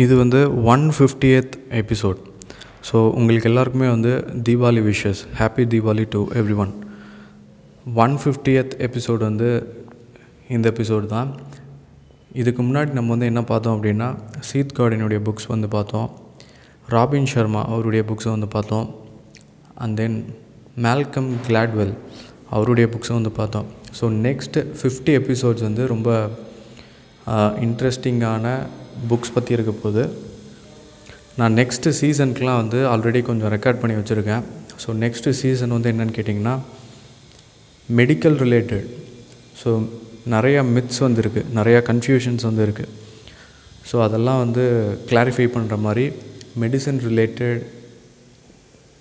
இது வந்து one fiftieth episode so உங்களுக்கு எல்லாருக்குமே வந்து Deepavali wishes happy Deepavali to everyone one fiftieth episode வந்து இந்த எபிசோடு தான். இதுக்கு முன்னாடி நம்ம வந்து என்ன பார்த்தோம் அப்படின்னா சீத் கார்டினுடைய புக்ஸ் வந்து பார்த்தோம். ராபின் ஷர்மா அவருடைய புக்ஸை வந்து பார்த்தோம். அண்ட் தென் மேல்கம் கிளாட்வெல் அவருடைய புக்ஸை வந்து பார்த்தோம். ஸோ நெக்ஸ்ட்டு ஃபிஃப்டி எபிசோட்ஸ் வந்து ரொம்ப uh, இன்ட்ரெஸ்டிங்கான புக்ஸ் பற்றி இருக்க போகுது நான் நெக்ஸ்ட்டு சீசனுக்குலாம் வந்து ஆல்ரெடி கொஞ்சம் ரெக்கார்ட் பண்ணி வச்சுருக்கேன். ஸோ நெக்ஸ்ட்டு சீசன் வந்து என்னென்னு கேட்டிங்கன்னா மெடிக்கல் ரிலேட்டட் ஸோ நிறையா மித்ஸ் வந்துருக்கு நிறையா கன்ஃபியூஷன்ஸ் வந்து இருக்குது ஸோ அதெல்லாம் வந்து கிளாரிஃபை பண்ணுற மாதிரி மெடிசன் ரிலேட்டட்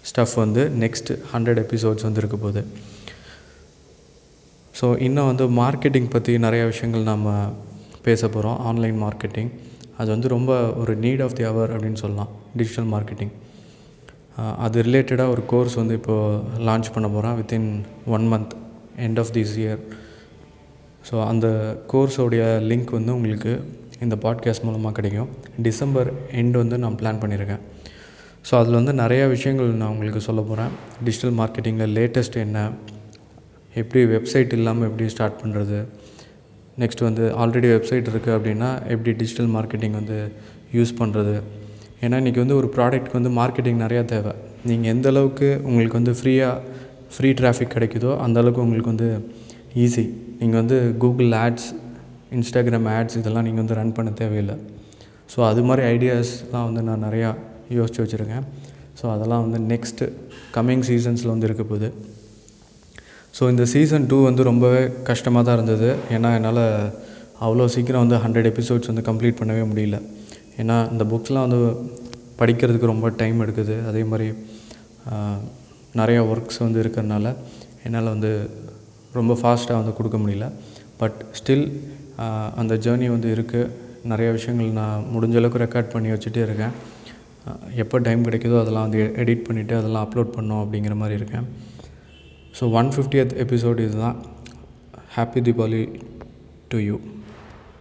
ஸ்டஃப் வந்து நெக்ஸ்ட் ஹண்ட்ரட் எபிசோட்ஸ் வந்து இருக்க போகுது ஸோ இன்னும் வந்து மார்க்கெட்டிங் பற்றி நிறையா விஷயங்கள் நம்ம பேச போகிறோம் ஆன்லைன் மார்க்கெட்டிங் அது வந்து ரொம்ப ஒரு நீட் ஆஃப் தி அவர் அப்படின்னு சொல்லலாம். டிஜிட்டல் மார்க்கெட்டிங் அது ரிலேட்டடாக ஒரு கோர்ஸ் வந்து இப்போது லான்ச் பண்ண போகிறேன் within one month end of this year so அந்த கோர்ஸோடைய லிங்க் வந்து உங்களுக்கு இந்த பாட்காஸ்ட் மூலமாக கிடைக்கும். டிசம்பர் எண்ட் வந்து நான் பிளான் பண்ணியிருக்கேன் ஸோ அதில் வந்து நிறையா விஷயங்கள் நான் உங்களுக்கு சொல்ல போகிறேன் டிஜிட்டல் மார்க்கெட்டிங்கில் லேட்டஸ்ட் என்ன? எப்படி வெப்சைட் இல்லாமல் எப்படி ஸ்டார்ட் பண்ணுறது நெக்ஸ்ட் வந்து ஆல்ரெடி வெப்சைட் இருக்குது அப்படின்னா எப்படி டிஜிட்டல் மார்க்கெட்டிங் வந்து யூஸ் பண்ணுறது ஏன்னா இன்றைக்கி வந்து ஒரு ப்ராடக்ட்க்கு வந்து மார்க்கெட்டிங் நிறையா தேவை. நீங்கள் எந்த அளவுக்கு உங்களுக்கு வந்து ஃப்ரீயாக ஃப்ரீ ட்ராஃபிக் கிடைக்குதோ அந்த அளவுக்கு உங்களுக்கு வந்து ஈஸி நீங்கள் வந்து கூகுள் ஆட்ஸ் இன்ஸ்டாகிராம் ஆட்ஸ் இதெல்லாம் நீங்கள் வந்து ரன் பண்ண தேவையில்லை. ஸோ அது மாதிரி ஐடியாஸ்லாம் வந்து நான் நிறையா யோசித்து வச்சுருக்கேன். ஸோ அதெல்லாம் வந்து நெக்ஸ்ட்டு கம்மிங் சீசன்ஸில் வந்து இருக்க போகுது. ஸோ இந்த சீசன் டூ வந்து ரொம்பவே கஷ்டமாக தான் இருந்தது. ஏன்னா என்னால் அவ்வளோ சீக்கிரம் வந்து ஹண்ட்ரட் எபிசோட்ஸ் வந்து கம்ப்ளீட் பண்ணவே முடியல. ஏன்னா இந்த புக்ஸ்லாம் வந்து படிக்கிறதுக்கு ரொம்ப டைம் எடுக்குது. அதே மாதிரி நிறையா ஒர்க்ஸ் வந்து இருக்கிறனால என்னால் வந்து ரொம்ப ஃபாஸ்ட்டாக வந்து கொடுக்க முடியல. பட் ஸ்டில் அந்த ஜேர்னி வந்து இருக்குது நிறைய விஷயங்கள் நான் முடிஞ்ச அளவுக்கு ரெக்கார்ட் பண்ணி வச்சுட்டே இருக்கேன். எப்போ டைம் கிடைக்குதோ அதெல்லாம் வந்து எடிட் பண்ணிவிட்டு அதெல்லாம் அப்லோட் பண்ணணும் அப்படிங்கிற மாதிரி இருக்கேன். ஸோ ஒன் ஃபிஃப்டியத் எபிசோட் இதுதான் ஹாப்பி தீபாவளி டு யூ